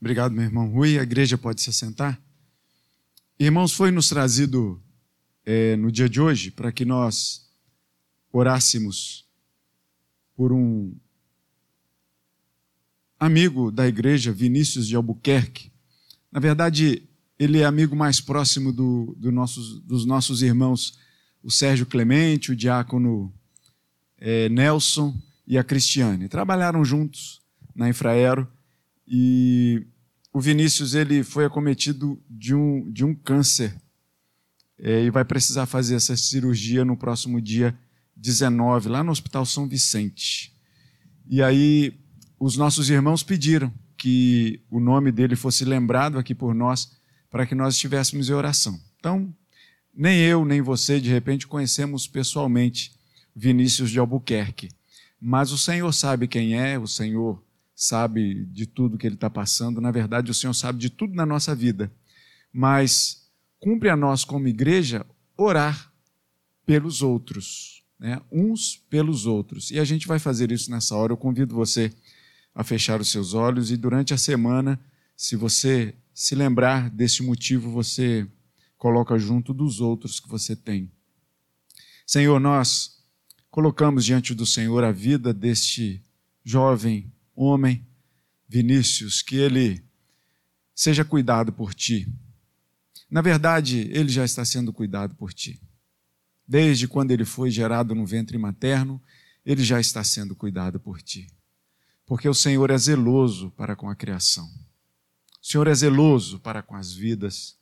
Obrigado, meu irmão Rui. A igreja pode se assentar. Irmãos, foi nos trazido é, no dia de hoje para que nós orássemos por um amigo da igreja, Vinícius de Albuquerque. Na verdade, ele é amigo mais próximo do, do nossos, dos nossos irmãos, o Sérgio Clemente, o diácono é, Nelson e a Cristiane. Trabalharam juntos na Infraero e o Vinícius ele foi acometido de um, de um câncer é, e vai precisar fazer essa cirurgia no próximo dia 19, lá no Hospital São Vicente. E aí os nossos irmãos pediram que o nome dele fosse lembrado aqui por nós, para que nós estivéssemos em oração. Então, nem eu, nem você, de repente, conhecemos pessoalmente Vinícius de Albuquerque, mas o Senhor sabe quem é, o Senhor sabe de tudo que ele está passando, na verdade, o Senhor sabe de tudo na nossa vida, mas cumpre a nós, como igreja, orar pelos outros, né? uns pelos outros. E a gente vai fazer isso nessa hora. Eu convido você a fechar os seus olhos e durante a semana, se você se lembrar desse motivo, você coloca junto dos outros que você tem. Senhor, nós colocamos diante do Senhor a vida deste jovem homem, Vinícius, que ele seja cuidado por ti. Na verdade, ele já está sendo cuidado por ti. Desde quando ele foi gerado no ventre materno, ele já está sendo cuidado por ti. Porque o Senhor é zeloso para com a criação. O Senhor é zeloso para com as vidas.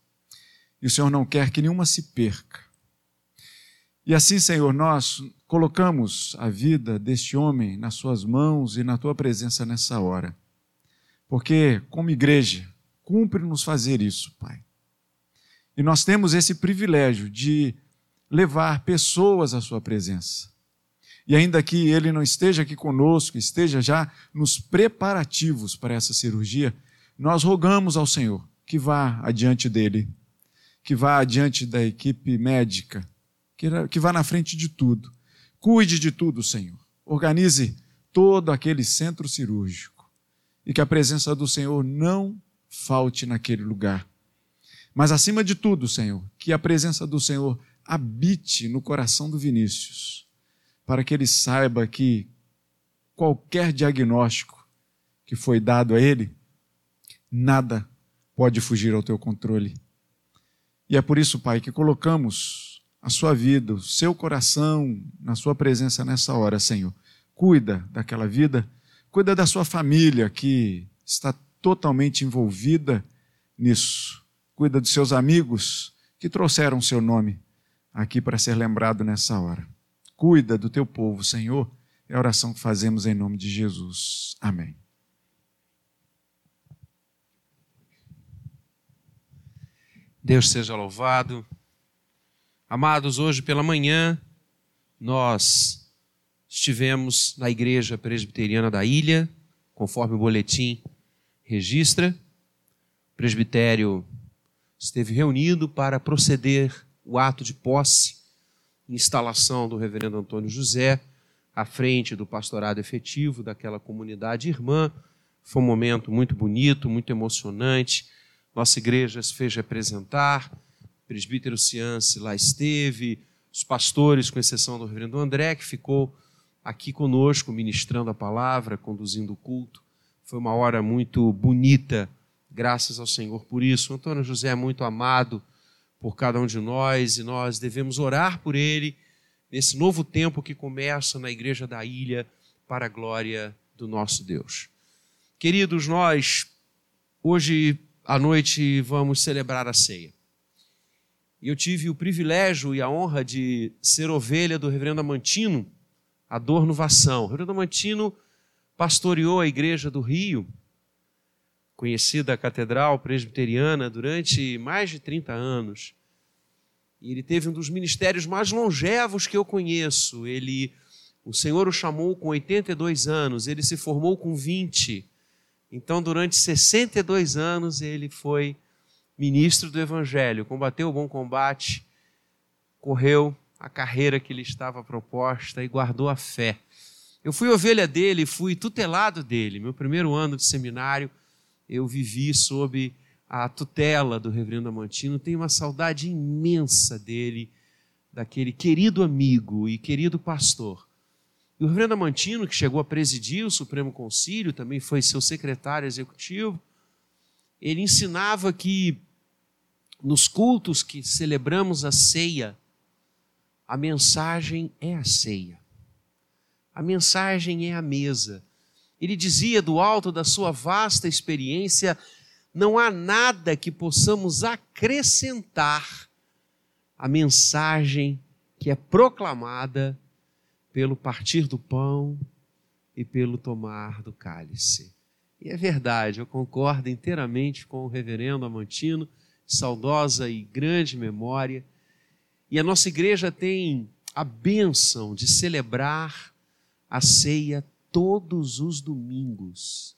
E o Senhor não quer que nenhuma se perca. E assim, Senhor, nós colocamos a vida deste homem nas Suas mãos e na Tua presença nessa hora. Porque, como igreja, cumpre-nos fazer isso, Pai. E nós temos esse privilégio de levar pessoas à Sua presença. E ainda que Ele não esteja aqui conosco, esteja já nos preparativos para essa cirurgia, nós rogamos ao Senhor que vá adiante dele, que vá adiante da equipe médica, que vá na frente de tudo. Cuide de tudo, Senhor. Organize todo aquele centro cirúrgico e que a presença do Senhor não falte naquele lugar. Mas acima de tudo, Senhor, que a presença do Senhor habite no coração do Vinícius, para que ele saiba que qualquer diagnóstico que foi dado a ele nada pode fugir ao teu controle. E é por isso, Pai, que colocamos a sua vida, o seu coração na sua presença nessa hora, Senhor. Cuida daquela vida, cuida da sua família que está totalmente envolvida nisso. Cuida dos seus amigos que trouxeram o seu nome aqui para ser lembrado nessa hora. Cuida do teu povo, Senhor. É a oração que fazemos em nome de Jesus. Amém. Deus seja louvado. Amados, hoje pela manhã nós estivemos na Igreja Presbiteriana da Ilha, conforme o boletim registra. O presbitério esteve reunido para proceder o ato de posse instalação do reverendo Antônio José à frente do pastorado efetivo daquela comunidade irmã. Foi um momento muito bonito, muito emocionante nossa igreja se fez representar, presbítero Ciance lá esteve, os pastores, com exceção do reverendo André, que ficou aqui conosco, ministrando a palavra, conduzindo o culto. Foi uma hora muito bonita, graças ao Senhor por isso. O Antônio José é muito amado por cada um de nós e nós devemos orar por ele nesse novo tempo que começa na Igreja da Ilha para a glória do nosso Deus. Queridos, nós hoje à noite vamos celebrar a ceia. E eu tive o privilégio e a honra de ser ovelha do reverendo Amantino, Adorno Vação. O reverendo Amantino pastoreou a igreja do Rio, conhecida catedral presbiteriana, durante mais de 30 anos. E ele teve um dos ministérios mais longevos que eu conheço. Ele, o Senhor o chamou com 82 anos, ele se formou com 20 então, durante 62 anos, ele foi ministro do Evangelho, combateu o bom combate, correu a carreira que lhe estava proposta e guardou a fé. Eu fui ovelha dele, fui tutelado dele. Meu primeiro ano de seminário, eu vivi sob a tutela do reverendo Amantino, tenho uma saudade imensa dele, daquele querido amigo e querido pastor. E o reverendo Amantino, que chegou a presidir o Supremo Concílio, também foi seu secretário executivo, ele ensinava que nos cultos que celebramos a ceia, a mensagem é a ceia. A mensagem é a mesa. Ele dizia do alto da sua vasta experiência: não há nada que possamos acrescentar à mensagem que é proclamada pelo partir do pão e pelo tomar do cálice. E é verdade, eu concordo inteiramente com o reverendo Amantino, saudosa e grande memória. E a nossa igreja tem a bênção de celebrar a ceia todos os domingos.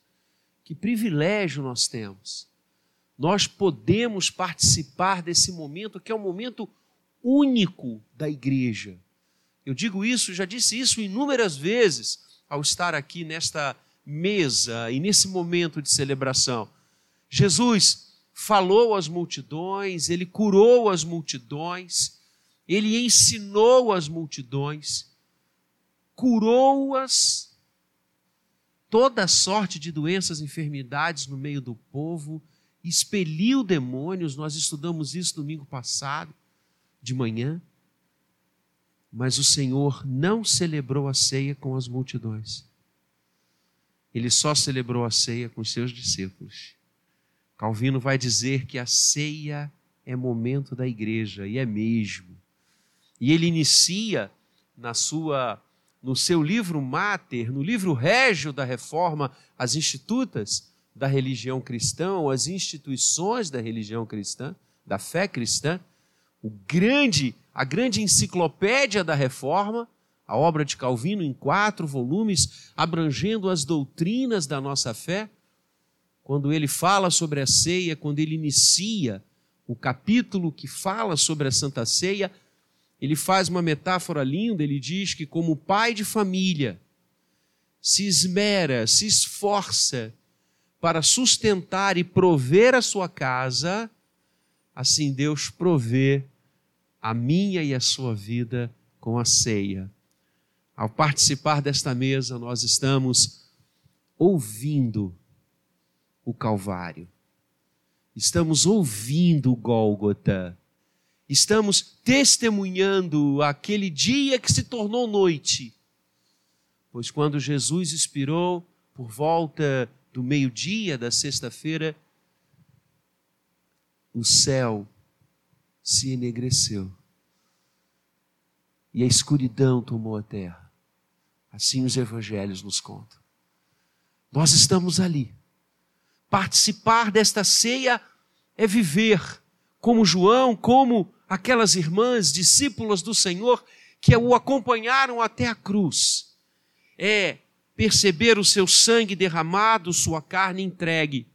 Que privilégio nós temos. Nós podemos participar desse momento que é um momento único da igreja. Eu digo isso, já disse isso inúmeras vezes ao estar aqui nesta mesa e nesse momento de celebração. Jesus falou às multidões, ele curou as multidões, ele ensinou as multidões, curou-as toda sorte de doenças e enfermidades no meio do povo, expeliu demônios, nós estudamos isso domingo passado, de manhã. Mas o Senhor não celebrou a ceia com as multidões. Ele só celebrou a ceia com os seus discípulos. Calvino vai dizer que a ceia é momento da igreja, e é mesmo. E ele inicia na sua no seu livro Mater, no livro régio da reforma, as institutas da religião cristã, as instituições da religião cristã, da fé cristã, o grande, a grande enciclopédia da reforma, a obra de Calvino em quatro volumes, abrangendo as doutrinas da nossa fé, quando ele fala sobre a ceia, quando ele inicia o capítulo que fala sobre a Santa Ceia, ele faz uma metáfora linda, ele diz que, como pai de família, se esmera, se esforça para sustentar e prover a sua casa, assim Deus provê a minha e a sua vida com a ceia. Ao participar desta mesa, nós estamos ouvindo o Calvário, estamos ouvindo o Gólgota estamos testemunhando aquele dia que se tornou noite. Pois quando Jesus expirou, por volta do meio-dia da sexta-feira, o céu se enegreceu e a escuridão tomou a terra. Assim os evangelhos nos contam. Nós estamos ali. Participar desta ceia é viver como João, como aquelas irmãs, discípulas do Senhor, que o acompanharam até a cruz. É perceber o seu sangue derramado, sua carne entregue.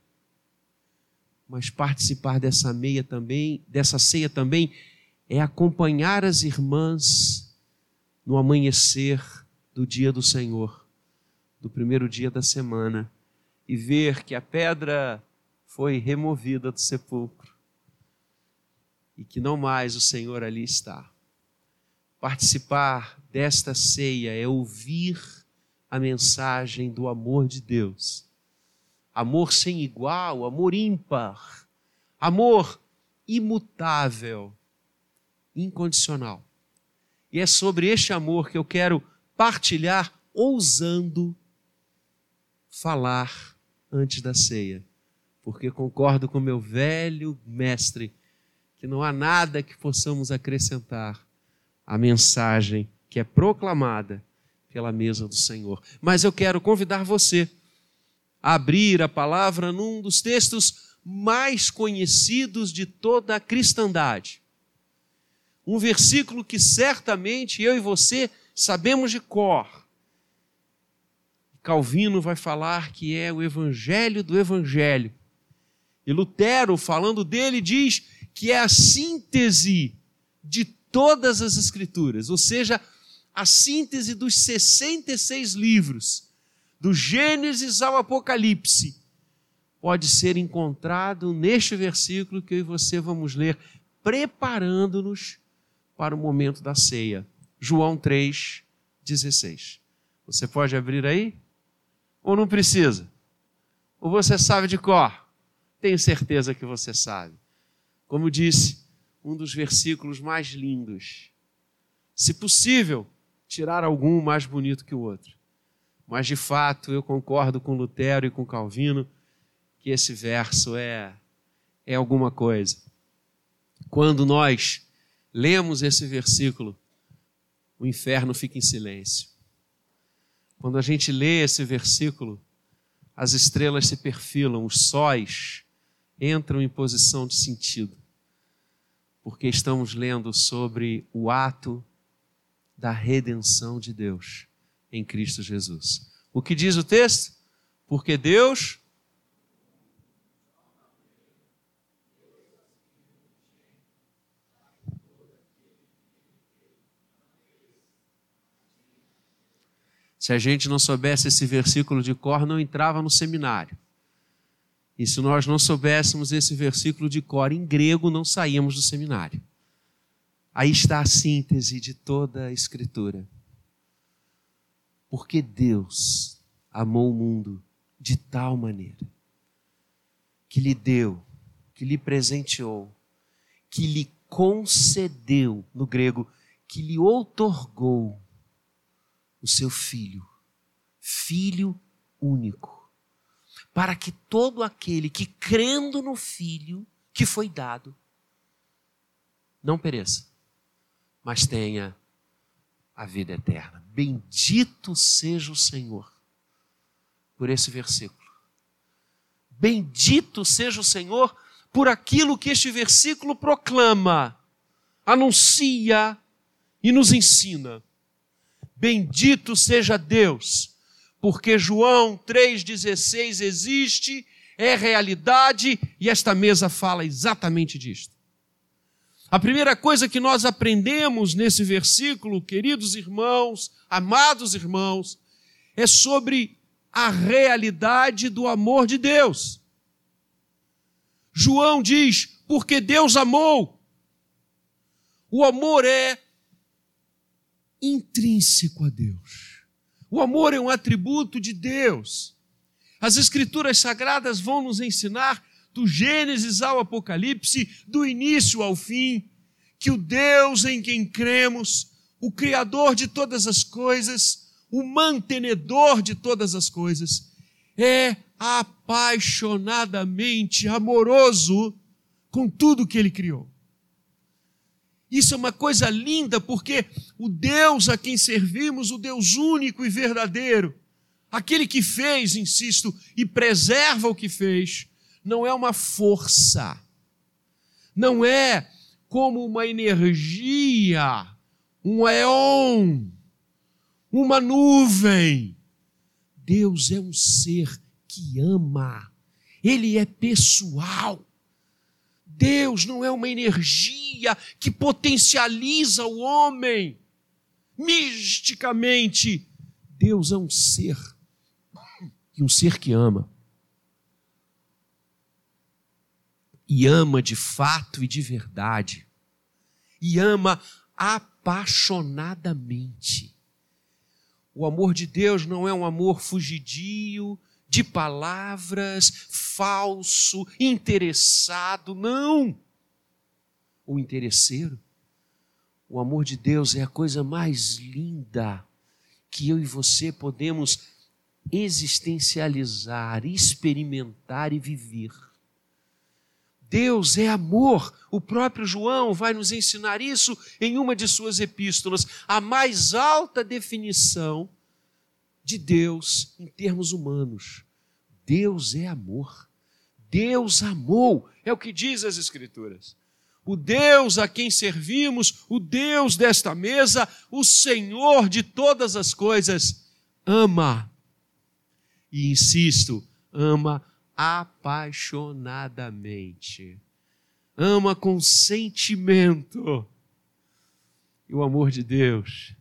Mas participar dessa meia também, dessa ceia também, é acompanhar as irmãs no amanhecer do dia do Senhor, do primeiro dia da semana, e ver que a pedra foi removida do sepulcro e que não mais o Senhor ali está. Participar desta ceia é ouvir a mensagem do amor de Deus. Amor sem igual, amor ímpar, amor imutável, incondicional. E é sobre este amor que eu quero partilhar, ousando falar antes da ceia, porque concordo com meu velho mestre que não há nada que possamos acrescentar à mensagem que é proclamada pela mesa do Senhor. Mas eu quero convidar você a abrir a palavra num dos textos mais conhecidos de toda a cristandade. Um versículo que certamente eu e você sabemos de cor. Calvino vai falar que é o evangelho do evangelho. E Lutero, falando dele, diz que é a síntese de todas as Escrituras, ou seja, a síntese dos 66 livros, do Gênesis ao Apocalipse, pode ser encontrado neste versículo que eu e você vamos ler, preparando-nos para o momento da ceia. João 3, 16. Você pode abrir aí? Ou não precisa? Ou você sabe de cor? Tenho certeza que você sabe. Como disse, um dos versículos mais lindos. Se possível, tirar algum mais bonito que o outro. Mas de fato, eu concordo com Lutero e com Calvino que esse verso é é alguma coisa. Quando nós lemos esse versículo, o inferno fica em silêncio. Quando a gente lê esse versículo, as estrelas se perfilam, os sóis entram em posição de sentido, porque estamos lendo sobre o ato da redenção de Deus em Cristo Jesus. O que diz o texto? Porque Deus Se a gente não soubesse esse versículo de cor, não entrava no seminário. E se nós não soubéssemos esse versículo de cor em grego, não saíamos do seminário. Aí está a síntese de toda a Escritura. Porque Deus amou o mundo de tal maneira que lhe deu, que lhe presenteou, que lhe concedeu, no grego, que lhe outorgou o seu filho, filho único, para que todo aquele que crendo no filho que foi dado não pereça, mas tenha a vida eterna. Bendito seja o Senhor por esse versículo. Bendito seja o Senhor por aquilo que este versículo proclama, anuncia e nos ensina. Bendito seja Deus, porque João 3,16 existe, é realidade e esta mesa fala exatamente disto. A primeira coisa que nós aprendemos nesse versículo, queridos irmãos, amados irmãos, é sobre a realidade do amor de Deus. João diz: porque Deus amou. O amor é intrínseco a Deus. O amor é um atributo de Deus. As Escrituras Sagradas vão nos ensinar, do Gênesis ao Apocalipse, do início ao fim, que o Deus em quem cremos, o Criador de todas as coisas, o mantenedor de todas as coisas, é apaixonadamente amoroso com tudo que ele criou. Isso é uma coisa linda, porque o Deus a quem servimos, o Deus único e verdadeiro, aquele que fez, insisto, e preserva o que fez, não é uma força, não é como uma energia, um éon, uma nuvem. Deus é um ser que ama, ele é pessoal. Deus não é uma energia que potencializa o homem misticamente. Deus é um ser, e um ser que ama. E ama de fato e de verdade. E ama apaixonadamente. O amor de Deus não é um amor fugidio, de palavras, falso, interessado, não. O interesseiro. O amor de Deus é a coisa mais linda que eu e você podemos existencializar, experimentar e viver. Deus é amor. O próprio João vai nos ensinar isso em uma de suas epístolas. A mais alta definição de Deus em termos humanos. Deus é amor. Deus amou, é o que diz as Escrituras. O Deus a quem servimos, o Deus desta mesa, o Senhor de todas as coisas, ama. E insisto, ama apaixonadamente. Ama com sentimento. E o amor de Deus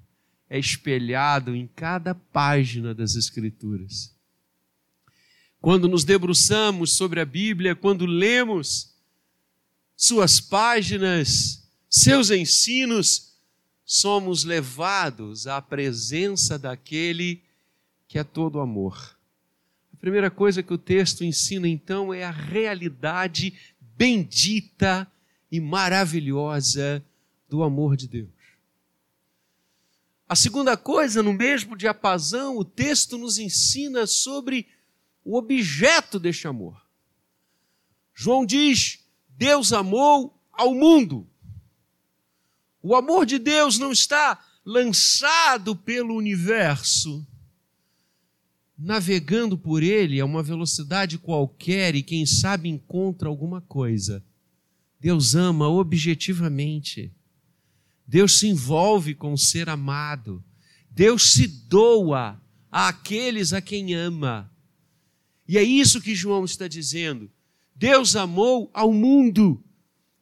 é espelhado em cada página das Escrituras. Quando nos debruçamos sobre a Bíblia, quando lemos suas páginas, seus ensinos, somos levados à presença daquele que é todo amor. A primeira coisa que o texto ensina então é a realidade bendita e maravilhosa do amor de Deus. A segunda coisa, no mesmo diapasão, o texto nos ensina sobre o objeto deste amor. João diz: Deus amou ao mundo. O amor de Deus não está lançado pelo universo, navegando por ele a uma velocidade qualquer e quem sabe encontra alguma coisa. Deus ama objetivamente. Deus se envolve com o ser amado. Deus se doa àqueles a quem ama. E é isso que João está dizendo. Deus amou ao mundo.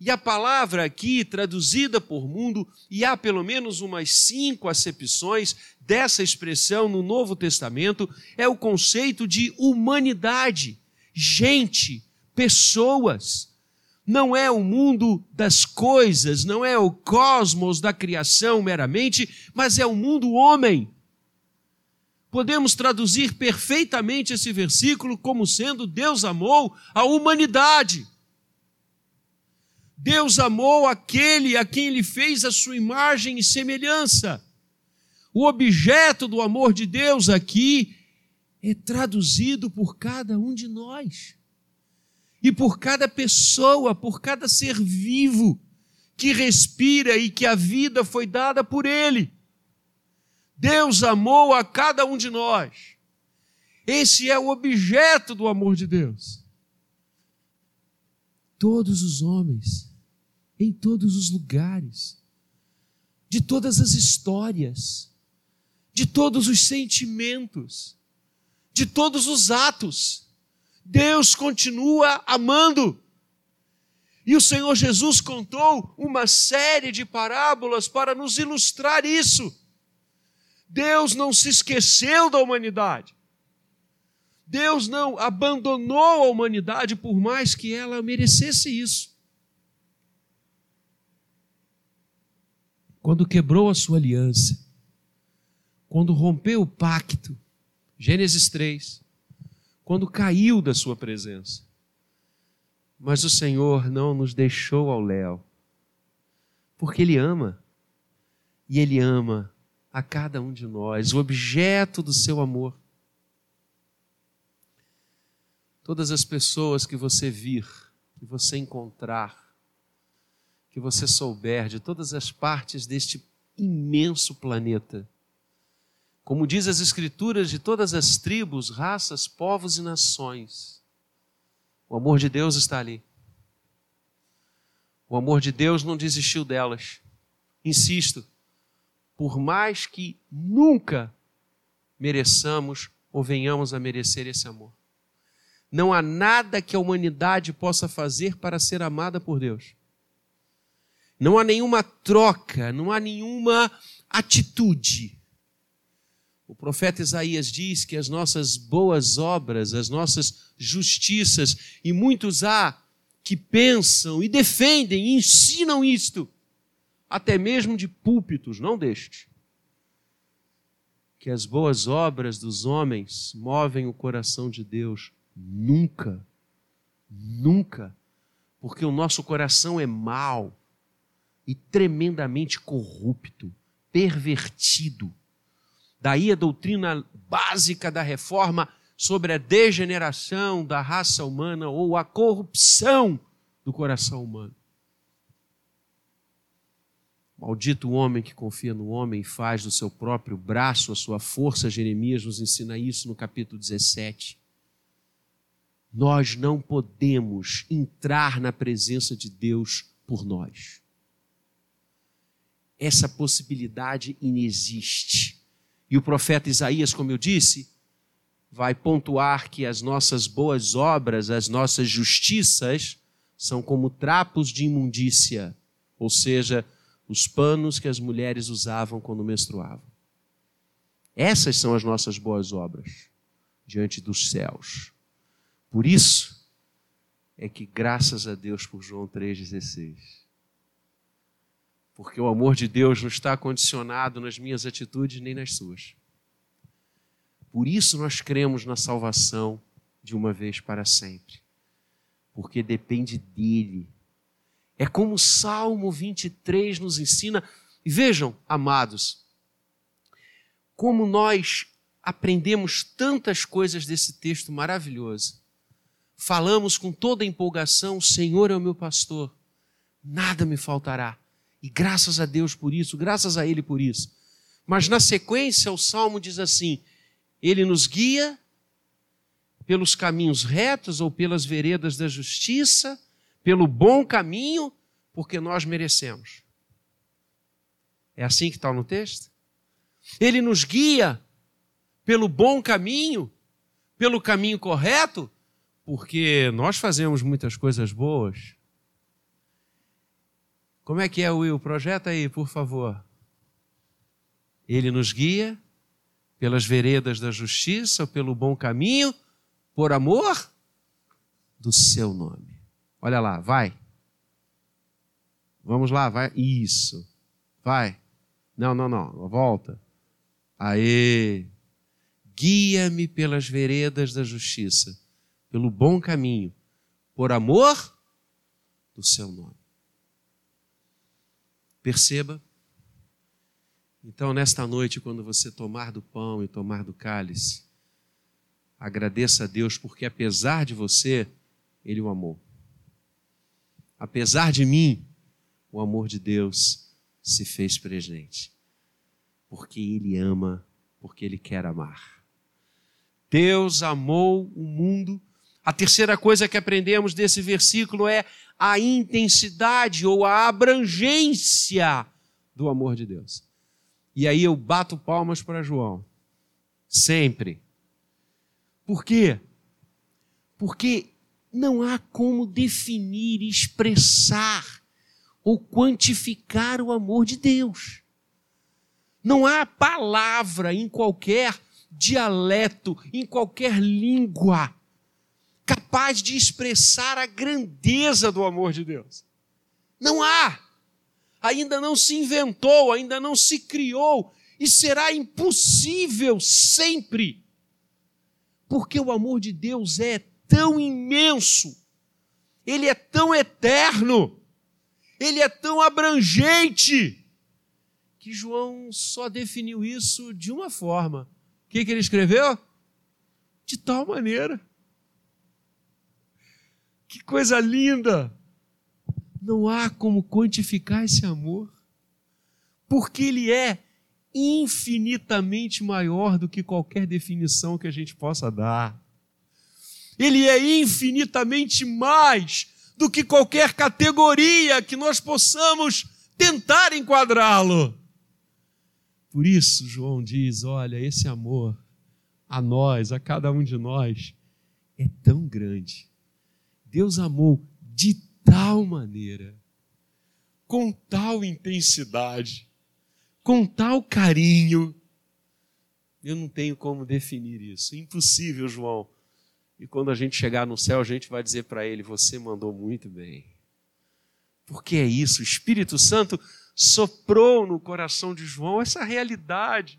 E a palavra aqui, traduzida por mundo, e há pelo menos umas cinco acepções dessa expressão no Novo Testamento, é o conceito de humanidade, gente, pessoas não é o mundo das coisas, não é o cosmos da criação meramente, mas é o mundo homem. Podemos traduzir perfeitamente esse versículo como sendo Deus amou a humanidade. Deus amou aquele a quem ele fez a sua imagem e semelhança. O objeto do amor de Deus aqui é traduzido por cada um de nós e por cada pessoa, por cada ser vivo que respira e que a vida foi dada por Ele. Deus amou a cada um de nós. Esse é o objeto do amor de Deus. Todos os homens, em todos os lugares, de todas as histórias, de todos os sentimentos, de todos os atos, Deus continua amando. E o Senhor Jesus contou uma série de parábolas para nos ilustrar isso. Deus não se esqueceu da humanidade. Deus não abandonou a humanidade por mais que ela merecesse isso. Quando quebrou a sua aliança, quando rompeu o pacto, Gênesis 3, quando caiu da sua presença. Mas o Senhor não nos deixou ao léu, porque Ele ama, e Ele ama a cada um de nós, o objeto do seu amor. Todas as pessoas que você vir, que você encontrar, que você souber de todas as partes deste imenso planeta, como diz as Escrituras, de todas as tribos, raças, povos e nações. O amor de Deus está ali. O amor de Deus não desistiu delas. Insisto, por mais que nunca mereçamos ou venhamos a merecer esse amor, não há nada que a humanidade possa fazer para ser amada por Deus. Não há nenhuma troca, não há nenhuma atitude o profeta Isaías diz que as nossas boas obras, as nossas justiças, e muitos há que pensam e defendem e ensinam isto, até mesmo de púlpitos, não deste, que as boas obras dos homens movem o coração de Deus. Nunca, nunca, porque o nosso coração é mau e tremendamente corrupto, pervertido Daí a doutrina básica da reforma sobre a degeneração da raça humana ou a corrupção do coração humano. Maldito o homem que confia no homem e faz do seu próprio braço a sua força. Jeremias nos ensina isso no capítulo 17. Nós não podemos entrar na presença de Deus por nós. Essa possibilidade inexiste. E o profeta Isaías, como eu disse, vai pontuar que as nossas boas obras, as nossas justiças, são como trapos de imundícia, ou seja, os panos que as mulheres usavam quando menstruavam. Essas são as nossas boas obras diante dos céus. Por isso é que graças a Deus por João 3,16. Porque o amor de Deus não está condicionado nas minhas atitudes nem nas suas. Por isso nós cremos na salvação de uma vez para sempre. Porque depende dele. É como o Salmo 23 nos ensina. E vejam, amados, como nós aprendemos tantas coisas desse texto maravilhoso. Falamos com toda empolgação: Senhor é o meu pastor, nada me faltará. E graças a Deus por isso, graças a Ele por isso. Mas na sequência, o salmo diz assim: Ele nos guia pelos caminhos retos ou pelas veredas da justiça, pelo bom caminho, porque nós merecemos. É assim que está no texto? Ele nos guia pelo bom caminho, pelo caminho correto, porque nós fazemos muitas coisas boas. Como é que é, Will? Projeta aí, por favor. Ele nos guia pelas veredas da justiça, pelo bom caminho, por amor do seu nome. Olha lá, vai. Vamos lá, vai. Isso. Vai. Não, não, não. Volta. Aê guia-me pelas veredas da justiça, pelo bom caminho, por amor do seu nome. Perceba. Então, nesta noite, quando você tomar do pão e tomar do cálice, agradeça a Deus, porque apesar de você, Ele o amou. Apesar de mim, o amor de Deus se fez presente. Porque Ele ama, porque Ele quer amar. Deus amou o mundo. A terceira coisa que aprendemos desse versículo é a intensidade ou a abrangência do amor de Deus. E aí eu bato palmas para João. Sempre. Por quê? Porque não há como definir, expressar ou quantificar o amor de Deus. Não há palavra em qualquer dialeto, em qualquer língua, capaz de expressar a grandeza do amor de Deus. Não há. Ainda não se inventou, ainda não se criou, e será impossível sempre. Porque o amor de Deus é tão imenso, ele é tão eterno, ele é tão abrangente, que João só definiu isso de uma forma: que, que ele escreveu? De tal maneira. Que coisa linda! Não há como quantificar esse amor, porque ele é infinitamente maior do que qualquer definição que a gente possa dar. Ele é infinitamente mais do que qualquer categoria que nós possamos tentar enquadrá-lo. Por isso, João diz: olha, esse amor a nós, a cada um de nós, é tão grande. Deus amou de tal maneira, com tal intensidade, com tal carinho. Eu não tenho como definir isso. Impossível, João. E quando a gente chegar no céu, a gente vai dizer para ele: Você mandou muito bem. Porque é isso, o Espírito Santo soprou no coração de João essa realidade.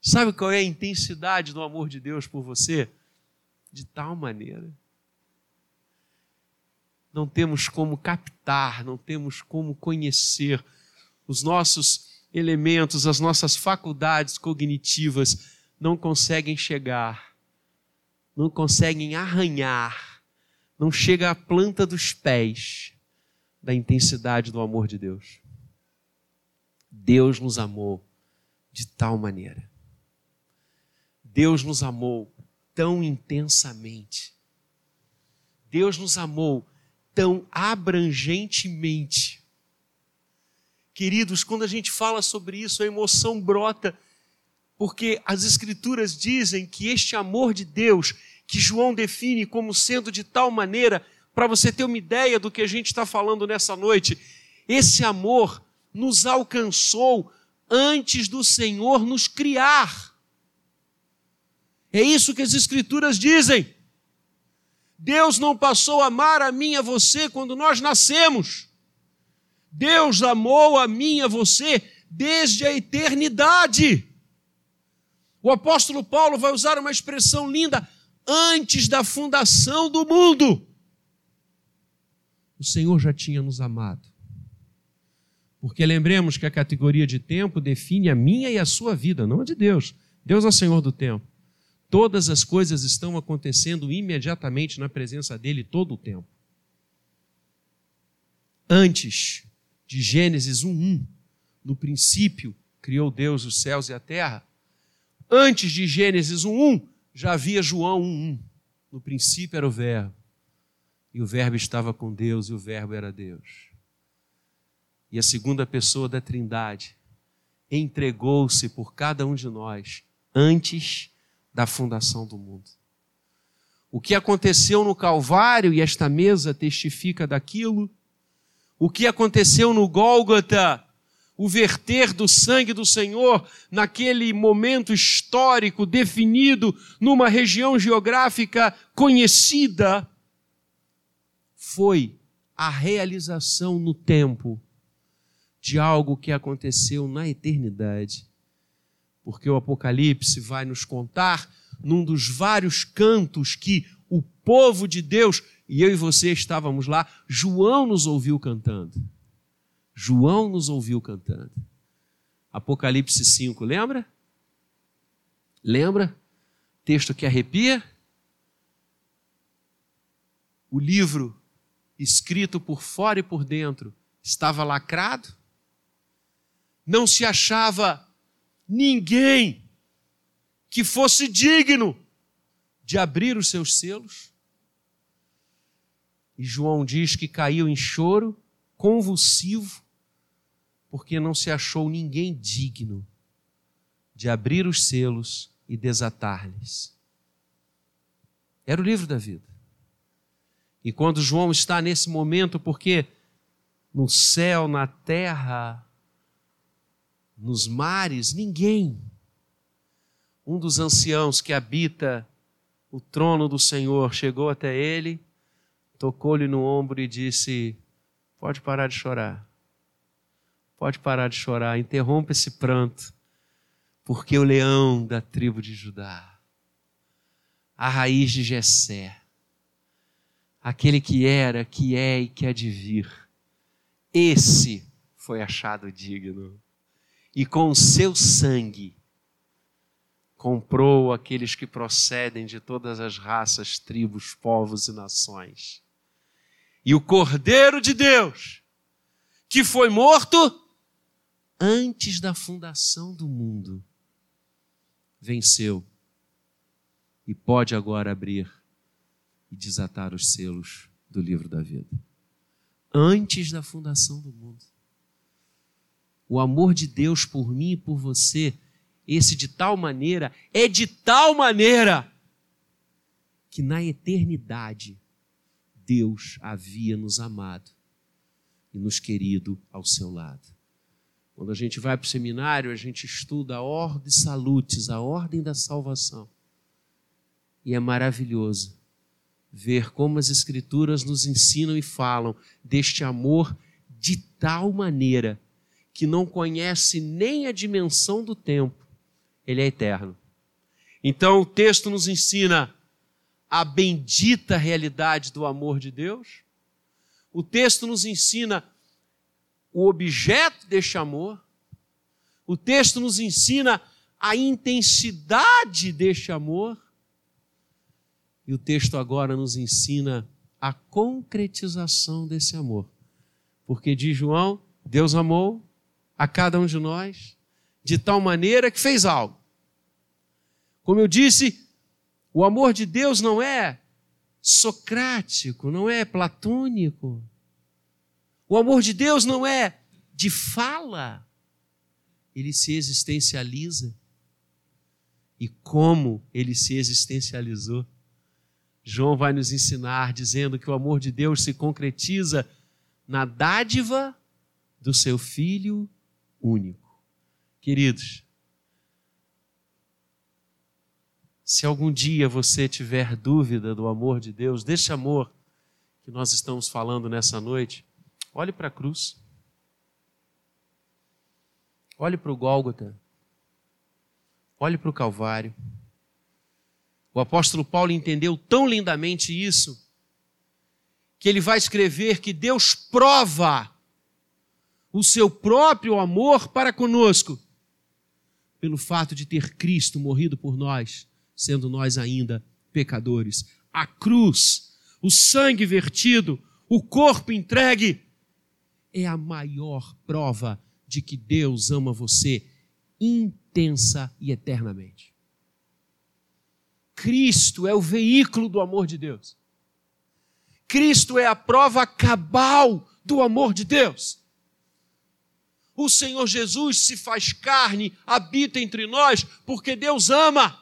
Sabe qual é a intensidade do amor de Deus por você? De tal maneira. Não temos como captar, não temos como conhecer os nossos elementos, as nossas faculdades cognitivas não conseguem chegar, não conseguem arranhar, não chega à planta dos pés da intensidade do amor de Deus. Deus nos amou de tal maneira. Deus nos amou tão intensamente. Deus nos amou tão abrangentemente. Queridos, quando a gente fala sobre isso, a emoção brota, porque as Escrituras dizem que este amor de Deus, que João define como sendo de tal maneira, para você ter uma ideia do que a gente está falando nessa noite, esse amor nos alcançou antes do Senhor nos criar. É isso que as Escrituras dizem. Deus não passou a amar a mim e a você quando nós nascemos. Deus amou a mim e a você desde a eternidade. O apóstolo Paulo vai usar uma expressão linda: antes da fundação do mundo. O Senhor já tinha nos amado. Porque lembremos que a categoria de tempo define a minha e a sua vida, não a de Deus. Deus é o Senhor do tempo. Todas as coisas estão acontecendo imediatamente na presença dele todo o tempo. Antes de Gênesis 1:1, no princípio criou Deus os céus e a terra. Antes de Gênesis 1:1, já havia João 1:1. No princípio era o Verbo. E o Verbo estava com Deus e o Verbo era Deus. E a segunda pessoa da Trindade entregou-se por cada um de nós antes da fundação do mundo. O que aconteceu no Calvário, e esta mesa testifica daquilo, o que aconteceu no Gólgota, o verter do sangue do Senhor naquele momento histórico definido numa região geográfica conhecida, foi a realização no tempo de algo que aconteceu na eternidade porque o Apocalipse vai nos contar num dos vários cantos que o povo de Deus, e eu e você estávamos lá, João nos ouviu cantando. João nos ouviu cantando. Apocalipse 5, lembra? Lembra? Texto que arrepia. O livro, escrito por fora e por dentro, estava lacrado. Não se achava ninguém que fosse digno de abrir os seus selos. E João diz que caiu em choro convulsivo, porque não se achou ninguém digno de abrir os selos e desatar-lhes. Era o livro da vida. E quando João está nesse momento, porque no céu, na terra, nos mares, ninguém. Um dos anciãos que habita o trono do Senhor chegou até ele, tocou-lhe no ombro e disse: Pode parar de chorar. Pode parar de chorar, interrompa esse pranto, porque o leão da tribo de Judá, a raiz de Jessé, aquele que era, que é e que há de vir, esse foi achado digno e com o seu sangue comprou aqueles que procedem de todas as raças, tribos, povos e nações. E o Cordeiro de Deus, que foi morto antes da fundação do mundo, venceu e pode agora abrir e desatar os selos do livro da vida. Antes da fundação do mundo o amor de Deus por mim e por você, esse de tal maneira, é de tal maneira, que na eternidade Deus havia nos amado e nos querido ao seu lado. Quando a gente vai para o seminário, a gente estuda a ordem salutes, a ordem da salvação. E é maravilhoso ver como as Escrituras nos ensinam e falam deste amor de tal maneira que não conhece nem a dimensão do tempo, ele é eterno. Então o texto nos ensina a bendita realidade do amor de Deus. O texto nos ensina o objeto deste amor. O texto nos ensina a intensidade deste amor. E o texto agora nos ensina a concretização desse amor. Porque diz João, Deus amou a cada um de nós, de tal maneira que fez algo. Como eu disse, o amor de Deus não é socrático, não é platônico. O amor de Deus não é de fala, ele se existencializa. E como ele se existencializou? João vai nos ensinar dizendo que o amor de Deus se concretiza na dádiva do seu Filho único. Queridos, Se algum dia você tiver dúvida do amor de Deus, desse amor que nós estamos falando nessa noite, olhe para a cruz. Olhe para o Gólgota. Olhe para o Calvário. O apóstolo Paulo entendeu tão lindamente isso, que ele vai escrever que Deus prova o seu próprio amor para conosco, pelo fato de ter Cristo morrido por nós, sendo nós ainda pecadores. A cruz, o sangue vertido, o corpo entregue, é a maior prova de que Deus ama você intensa e eternamente. Cristo é o veículo do amor de Deus. Cristo é a prova cabal do amor de Deus. O Senhor Jesus se faz carne, habita entre nós, porque Deus ama.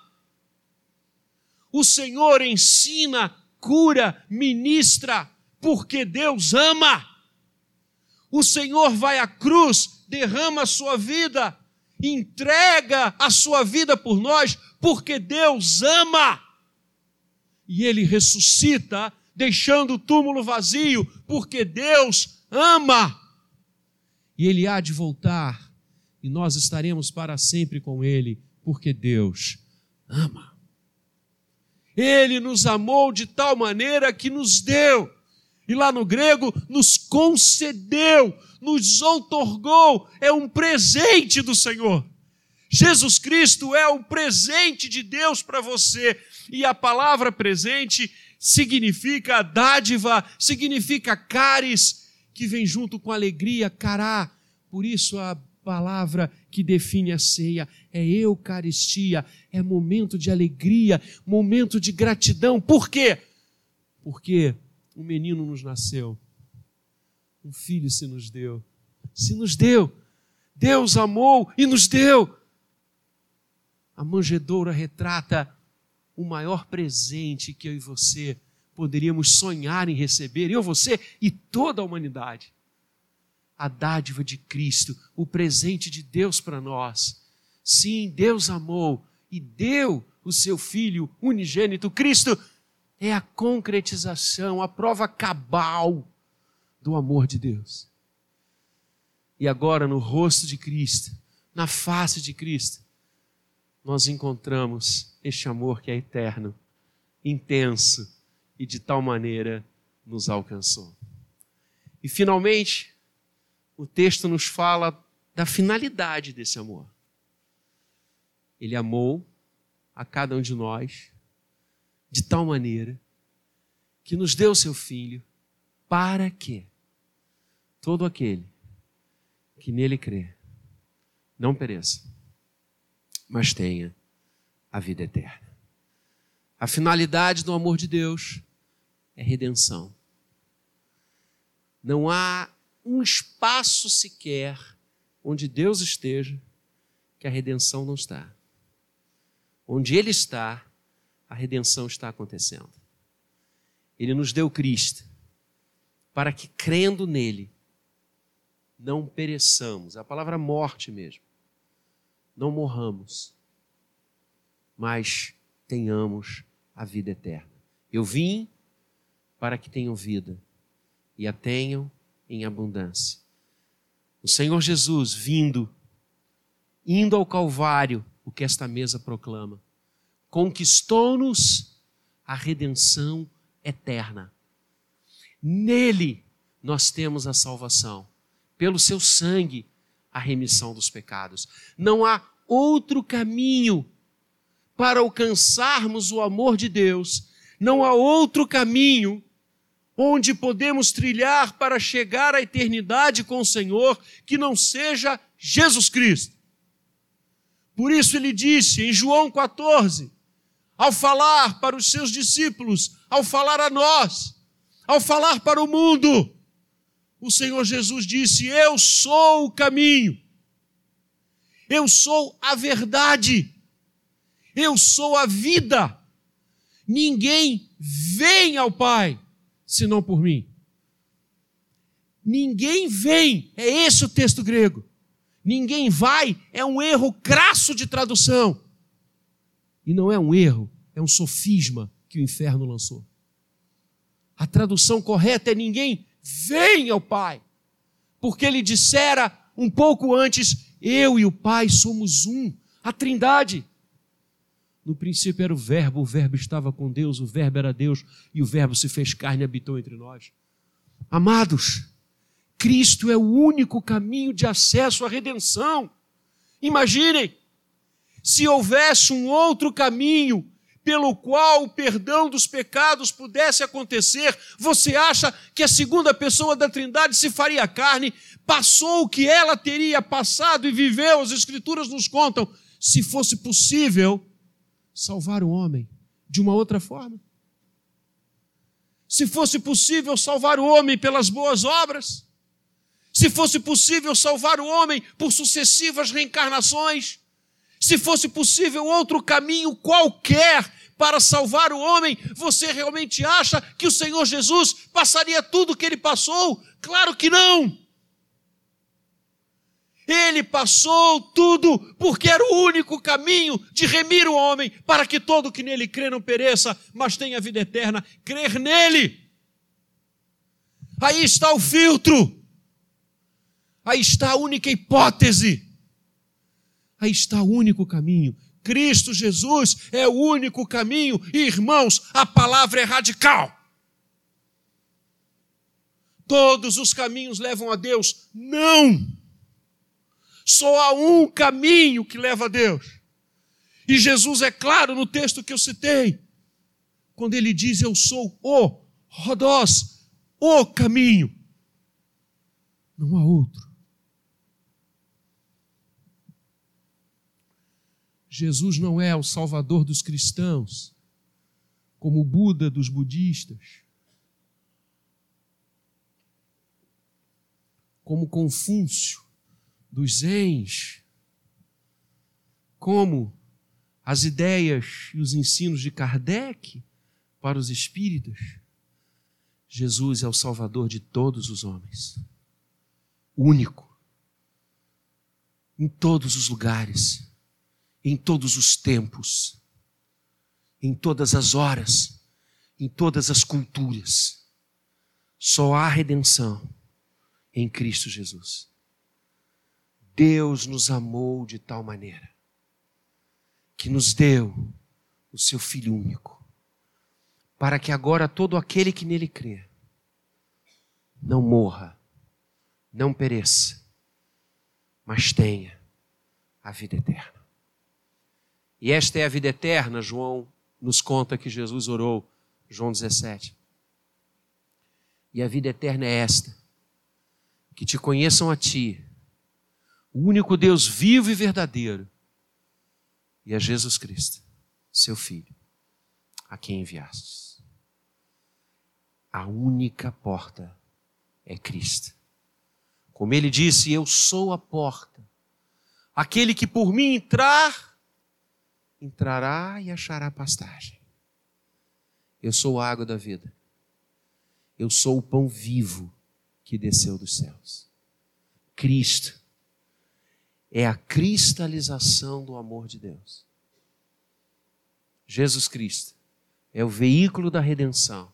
O Senhor ensina, cura, ministra, porque Deus ama. O Senhor vai à cruz, derrama a sua vida, entrega a sua vida por nós, porque Deus ama. E ele ressuscita, deixando o túmulo vazio, porque Deus ama. E ele há de voltar, e nós estaremos para sempre com ele, porque Deus ama. Ele nos amou de tal maneira que nos deu, e lá no grego, nos concedeu, nos outorgou, é um presente do Senhor. Jesus Cristo é o presente de Deus para você. E a palavra presente significa dádiva, significa caris, que vem junto com alegria, cará. Por isso a palavra que define a ceia é eucaristia, é momento de alegria, momento de gratidão. Por quê? Porque um menino nos nasceu, um filho se nos deu, se nos deu. Deus amou e nos deu. A manjedoura retrata o maior presente que eu e você poderíamos sonhar em receber, eu, você e toda a humanidade. A dádiva de Cristo, o presente de Deus para nós. Sim, Deus amou e deu o seu Filho unigênito. Cristo é a concretização, a prova cabal do amor de Deus. E agora, no rosto de Cristo, na face de Cristo, nós encontramos este amor que é eterno, intenso e de tal maneira nos alcançou. E finalmente, o texto nos fala da finalidade desse amor. Ele amou a cada um de nós de tal maneira que nos deu seu filho para que todo aquele que nele crê não pereça, mas tenha a vida eterna. A finalidade do amor de Deus é redenção. Não há um espaço sequer onde Deus esteja que a redenção não está. Onde Ele está, a redenção está acontecendo. Ele nos deu Cristo para que, crendo nele, não pereçamos. A palavra morte mesmo não morramos, mas tenhamos a vida eterna. Eu vim para que tenham vida e a tenham em abundância. O Senhor Jesus vindo, indo ao Calvário, o que esta mesa proclama, conquistou-nos a redenção eterna. Nele nós temos a salvação, pelo seu sangue a remissão dos pecados. Não há outro caminho para alcançarmos o amor de Deus. Não há outro caminho onde podemos trilhar para chegar à eternidade com o Senhor que não seja Jesus Cristo. Por isso ele disse em João 14, ao falar para os seus discípulos, ao falar a nós, ao falar para o mundo, o Senhor Jesus disse: Eu sou o caminho, eu sou a verdade, eu sou a vida. Ninguém vem ao Pai senão por mim. Ninguém vem, é esse o texto grego. Ninguém vai é um erro crasso de tradução. E não é um erro, é um sofisma que o inferno lançou. A tradução correta é: ninguém vem ao Pai, porque ele dissera um pouco antes: eu e o Pai somos um, a Trindade. No princípio era o Verbo, o Verbo estava com Deus, o Verbo era Deus e o Verbo se fez carne e habitou entre nós. Amados, Cristo é o único caminho de acesso à redenção. Imaginem, se houvesse um outro caminho pelo qual o perdão dos pecados pudesse acontecer, você acha que a segunda pessoa da Trindade se faria carne, passou o que ela teria passado e viveu, as Escrituras nos contam, se fosse possível salvar o homem de uma outra forma? Se fosse possível salvar o homem pelas boas obras, se fosse possível salvar o homem por sucessivas reencarnações, se fosse possível outro caminho qualquer para salvar o homem, você realmente acha que o Senhor Jesus passaria tudo o que ele passou? Claro que não! Ele passou tudo porque era o único caminho de remir o homem para que todo que nele crê não pereça, mas tenha vida eterna. Crer nele. Aí está o filtro. Aí está a única hipótese. Aí está o único caminho. Cristo Jesus é o único caminho. E, irmãos, a palavra é radical. Todos os caminhos levam a Deus? Não! Só há um caminho que leva a Deus. E Jesus é claro no texto que eu citei, quando ele diz: Eu sou o Rodós, o caminho. Não há outro. Jesus não é o salvador dos cristãos, como o Buda dos budistas, como Confúcio dos Zens, como as ideias e os ensinos de Kardec para os espíritas, Jesus é o Salvador de todos os homens, único, em todos os lugares, em todos os tempos, em todas as horas, em todas as culturas. Só há redenção em Cristo Jesus. Deus nos amou de tal maneira que nos deu o seu Filho único, para que agora todo aquele que nele crê não morra, não pereça, mas tenha a vida eterna. E esta é a vida eterna, João nos conta que Jesus orou, João 17. E a vida eterna é esta: que te conheçam a ti, o único Deus vivo e verdadeiro, e a Jesus Cristo, seu Filho, a quem enviastes. A única porta é Cristo. Como ele disse, eu sou a porta. Aquele que por mim entrar, entrará e achará pastagem. Eu sou a água da vida. Eu sou o pão vivo que desceu dos céus. Cristo é a cristalização do amor de Deus. Jesus Cristo é o veículo da redenção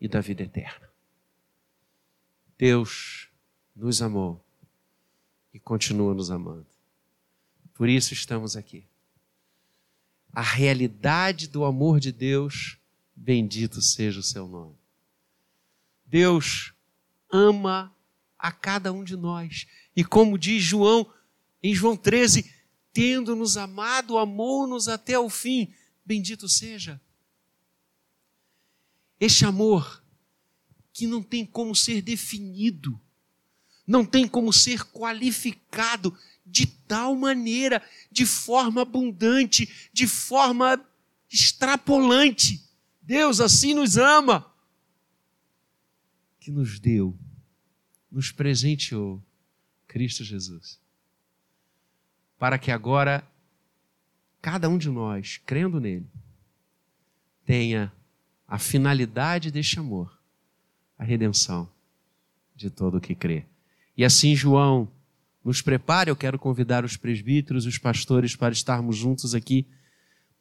e da vida eterna. Deus nos amou e continua nos amando. Por isso estamos aqui. A realidade do amor de Deus, bendito seja o seu nome. Deus ama a cada um de nós. E como diz João, em João 13, tendo-nos amado, amou-nos até o fim. Bendito seja. Este amor que não tem como ser definido, não tem como ser qualificado de tal maneira, de forma abundante, de forma extrapolante. Deus assim nos ama, que nos deu, nos presenteou Cristo Jesus para que agora cada um de nós, crendo nele, tenha a finalidade deste amor, a redenção de todo o que crê. E assim, João, nos prepare, eu quero convidar os presbíteros, os pastores para estarmos juntos aqui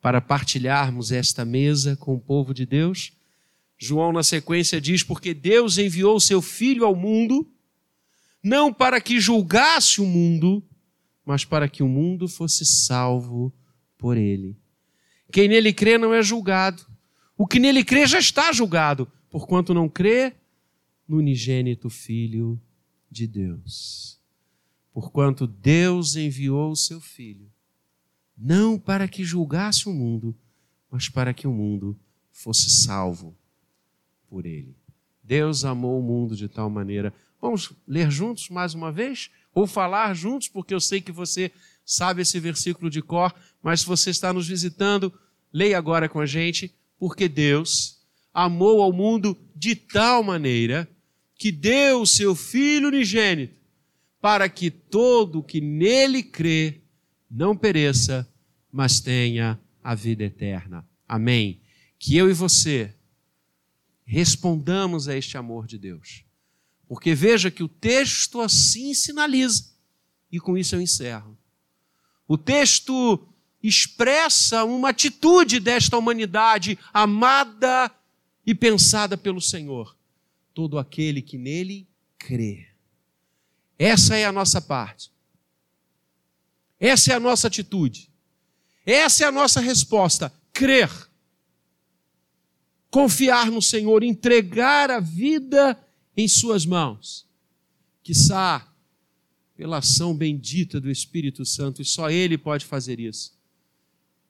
para partilharmos esta mesa com o povo de Deus. João, na sequência, diz: Porque Deus enviou seu Filho ao mundo, não para que julgasse o mundo, mas para que o mundo fosse salvo por ele. Quem nele crê não é julgado. O que nele crê já está julgado, porquanto não crê no unigênito Filho de Deus. Porquanto Deus enviou o seu Filho, não para que julgasse o mundo, mas para que o mundo fosse salvo por ele. Deus amou o mundo de tal maneira. Vamos ler juntos mais uma vez? Ou falar juntos, porque eu sei que você sabe esse versículo de cor, mas se você está nos visitando, leia agora com a gente, porque Deus amou ao mundo de tal maneira que deu o seu Filho unigênito, para que todo que nele crê não pereça, mas tenha a vida eterna. Amém. Que eu e você respondamos a este amor de Deus. Porque veja que o texto assim sinaliza, e com isso eu encerro. O texto expressa uma atitude desta humanidade amada e pensada pelo Senhor. Todo aquele que nele crê. Essa é a nossa parte. Essa é a nossa atitude. Essa é a nossa resposta: crer. Confiar no Senhor, entregar a vida em Suas mãos. Quissá, pela ação bendita do Espírito Santo, e só Ele pode fazer isso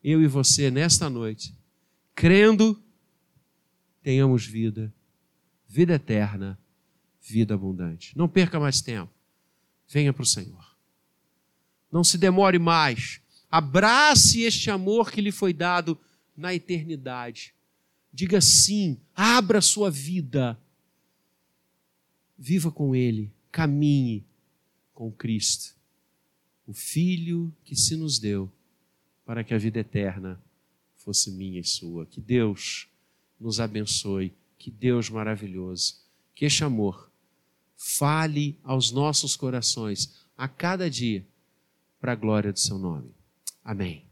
eu e você, nesta noite, crendo, tenhamos vida, vida eterna, vida abundante. Não perca mais tempo. Venha para o Senhor. Não se demore mais. Abrace este amor que lhe foi dado na eternidade. Diga sim, abra sua vida. Viva com Ele, caminhe com Cristo, o Filho que se nos deu para que a vida eterna fosse minha e sua. Que Deus nos abençoe, que Deus maravilhoso, que este amor fale aos nossos corações a cada dia para a glória do seu nome. Amém.